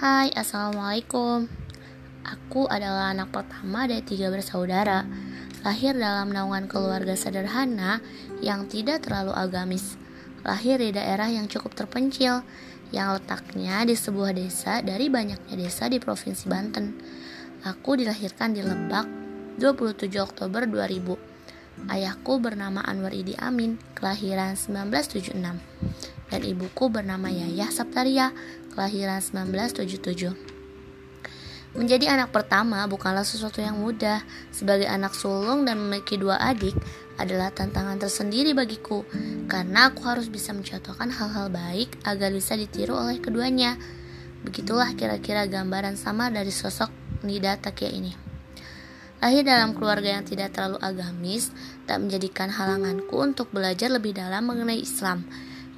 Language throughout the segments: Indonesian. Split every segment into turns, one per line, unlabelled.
Hai, Assalamualaikum. Aku adalah anak pertama dari tiga bersaudara. Lahir dalam naungan keluarga sederhana yang tidak terlalu agamis. Lahir di daerah yang cukup terpencil Yang letaknya di sebuah desa dari banyaknya desa di Provinsi Banten. Aku dilahirkan di Lebak 27 Oktober 2000 Ayahku bernama Anwar Idi Amin, kelahiran 1976 dan ibuku bernama Yayah Saptaria, kelahiran 1977. Menjadi anak pertama bukanlah sesuatu yang mudah. Sebagai anak sulung dan memiliki dua adik adalah tantangan tersendiri bagiku, karena aku harus bisa mencontohkan hal-hal baik agar bisa ditiru oleh keduanya. Begitulah kira-kira gambaran sama dari sosok Nida Takia ini. Lahir dalam keluarga yang tidak terlalu agamis, tak menjadikan halanganku untuk belajar lebih dalam mengenai Islam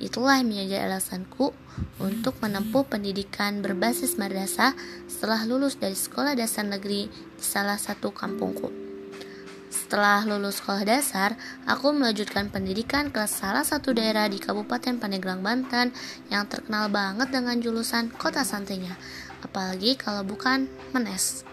Itulah yang menjadi alasanku untuk menempuh pendidikan berbasis madrasah setelah lulus dari sekolah dasar negeri di salah satu kampungku. Setelah lulus sekolah dasar, aku melanjutkan pendidikan ke salah satu daerah di Kabupaten Pandeglang, Banten yang terkenal banget dengan julusan kota santainya, apalagi kalau bukan Menes.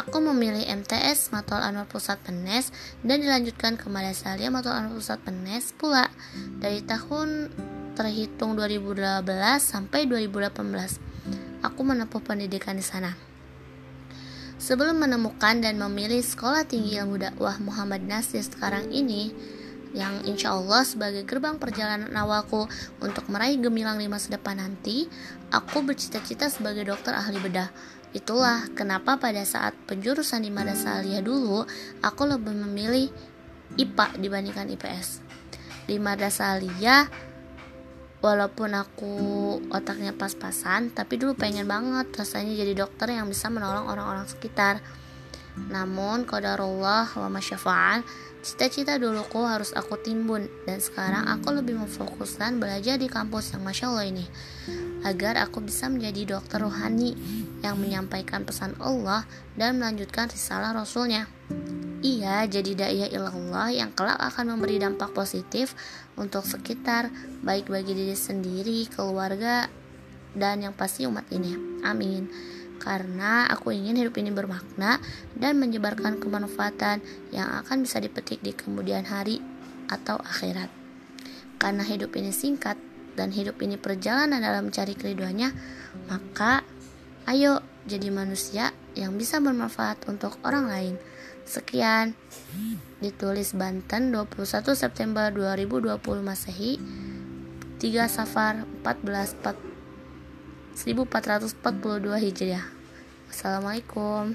Aku memilih MTS Matol Anwar Pusat Penes dan dilanjutkan ke Madasalia Matol Anwar Pusat Penes pula dari tahun terhitung 2012 sampai 2018. Aku menempuh pendidikan di sana. Sebelum menemukan dan memilih sekolah tinggi ilmu dakwah Muhammad Nasir sekarang ini, yang insya Allah sebagai gerbang perjalanan awalku untuk meraih gemilang di masa depan nanti, aku bercita-cita sebagai dokter ahli bedah Itulah kenapa pada saat penjurusan di Madrasah Aliyah dulu, aku lebih memilih IPA dibandingkan IPS. Di Madrasah Aliyah, walaupun aku otaknya pas-pasan, tapi dulu pengen banget rasanya jadi dokter yang bisa menolong orang-orang sekitar. Namun, qadarullah wa masyafa'an, Cita-cita duluku harus aku timbun dan sekarang aku lebih memfokuskan belajar di kampus yang Masya Allah ini agar aku bisa menjadi dokter rohani yang menyampaikan pesan Allah dan melanjutkan risalah Rasulnya. Iya, jadi da'iyah ilallah yang kelak akan memberi dampak positif untuk sekitar, baik bagi diri sendiri, keluarga, dan yang pasti umat ini. Amin karena aku ingin hidup ini bermakna dan menyebarkan kemanfaatan yang akan bisa dipetik di kemudian hari atau akhirat. Karena hidup ini singkat dan hidup ini perjalanan dalam mencari keriduannya, maka ayo jadi manusia yang bisa bermanfaat untuk orang lain. Sekian ditulis Banten 21 September 2020 Masehi 3 Safar 14 1442 Hijriah. Assalamualaikum.